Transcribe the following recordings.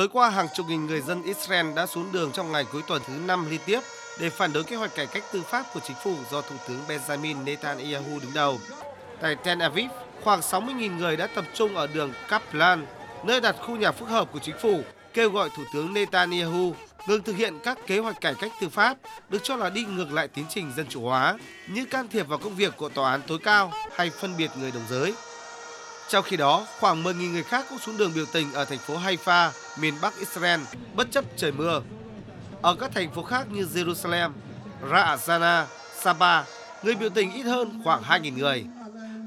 Tối qua, hàng chục nghìn người dân Israel đã xuống đường trong ngày cuối tuần thứ năm liên tiếp để phản đối kế hoạch cải cách tư pháp của chính phủ do Thủ tướng Benjamin Netanyahu đứng đầu. Tại Tel Aviv, khoảng 60.000 người đã tập trung ở đường Kaplan, nơi đặt khu nhà phức hợp của chính phủ, kêu gọi Thủ tướng Netanyahu ngừng thực hiện các kế hoạch cải cách tư pháp được cho là đi ngược lại tiến trình dân chủ hóa, như can thiệp vào công việc của tòa án tối cao hay phân biệt người đồng giới. Trong khi đó, khoảng 10.000 người khác cũng xuống đường biểu tình ở thành phố Haifa, miền Bắc Israel, bất chấp trời mưa. Ở các thành phố khác như Jerusalem, Ra'azana, Saba, người biểu tình ít hơn khoảng 2.000 người.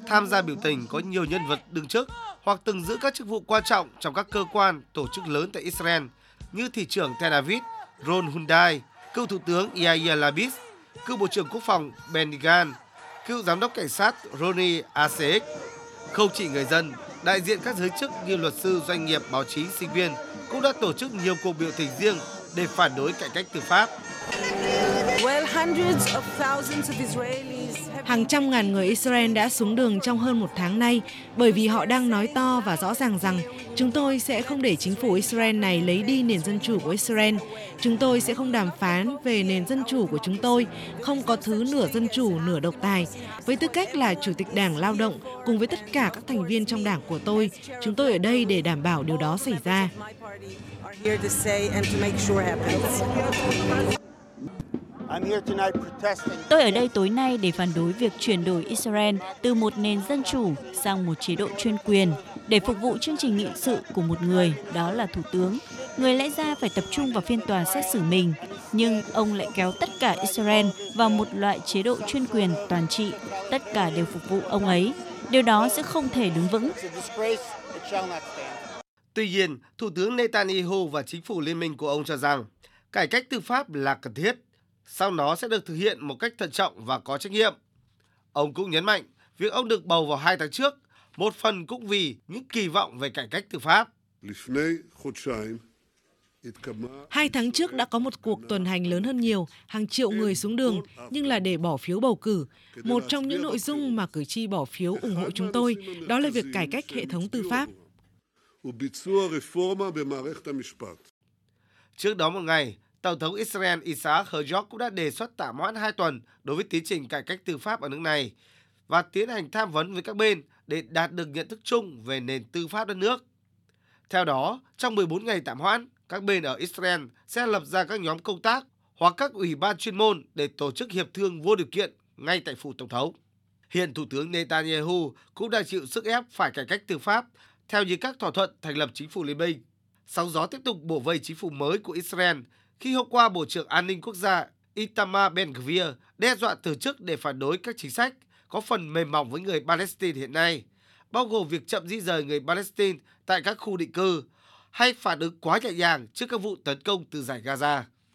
Tham gia biểu tình có nhiều nhân vật đương chức hoặc từng giữ các chức vụ quan trọng trong các cơ quan, tổ chức lớn tại Israel như thị trưởng Tel Aviv Ron Hyundai, cựu thủ tướng Yair Lapid, cựu bộ trưởng quốc phòng Benny Gantz, cựu giám đốc cảnh sát Roni Asek. Không chỉ người dân, đại diện các giới chức như luật sư, doanh nghiệp, báo chí, sinh viên cũng đã tổ chức nhiều cuộc biểu tình riêng để phản đối cải cách tư pháp. Hàng trăm ngàn người Israel đã xuống đường trong hơn một tháng nay bởi vì họ đang nói to và rõ ràng rằng chúng tôi sẽ không để chính phủ Israel này lấy đi nền dân chủ của Israel. Chúng tôi sẽ không đàm phán về nền dân chủ của chúng tôi, không có thứ nửa dân chủ, nửa độc tài. Với tư cách là Chủ tịch Đảng Lao động cùng với tất cả các thành viên trong đảng của tôi, chúng tôi ở đây để đảm bảo điều đó xảy ra. Tôi ở đây tối nay để phản đối việc chuyển đổi Israel từ một nền dân chủ sang một chế độ chuyên quyền để phục vụ chương trình nghị sự của một người, đó là Thủ tướng. Người lẽ ra phải tập trung vào phiên tòa xét xử mình, nhưng ông lại kéo tất cả Israel vào một loại chế độ chuyên quyền toàn trị, tất cả đều phục vụ ông ấy. Điều đó sẽ không thể đứng vững. Tuy nhiên, Thủ tướng Netanyahu và chính phủ liên minh của ông cho rằng cải cách tư pháp là cần thiết, sau nó sẽ được thực hiện một cách thận trọng và có trách nhiệm. Ông cũng nhấn mạnh việc ông được bầu vào hai tháng trước, một phần cũng vì những kỳ vọng về cải cách tư pháp. Hai tháng trước đã có một cuộc tuần hành lớn hơn nhiều, hàng triệu người xuống đường, nhưng là để bỏ phiếu bầu cử. Một trong những nội dung mà cử tri bỏ phiếu ủng hộ chúng tôi, đó là việc cải cách hệ thống tư pháp. Trước đó một ngày, Tổng thống Israel Isaac Herzog cũng đã đề xuất tạm hoãn hai tuần đối với tiến trình cải cách tư pháp ở nước này và tiến hành tham vấn với các bên để đạt được nhận thức chung về nền tư pháp đất nước. Theo đó, trong 14 ngày tạm hoãn, các bên ở Israel sẽ lập ra các nhóm công tác hoặc các ủy ban chuyên môn để tổ chức hiệp thương vô điều kiện ngay tại phủ tổng thống. Hiện Thủ tướng Netanyahu cũng đang chịu sức ép phải cải cách tư pháp theo như các thỏa thuận thành lập chính phủ liên minh. Sóng gió tiếp tục bổ vây chính phủ mới của Israel khi hôm qua Bộ trưởng An ninh Quốc gia Itamar Ben-Gvir đe dọa từ chức để phản đối các chính sách có phần mềm mỏng với người Palestine hiện nay, bao gồm việc chậm di rời người Palestine tại các khu định cư hay phản ứng quá nhẹ nhàng trước các vụ tấn công từ giải Gaza.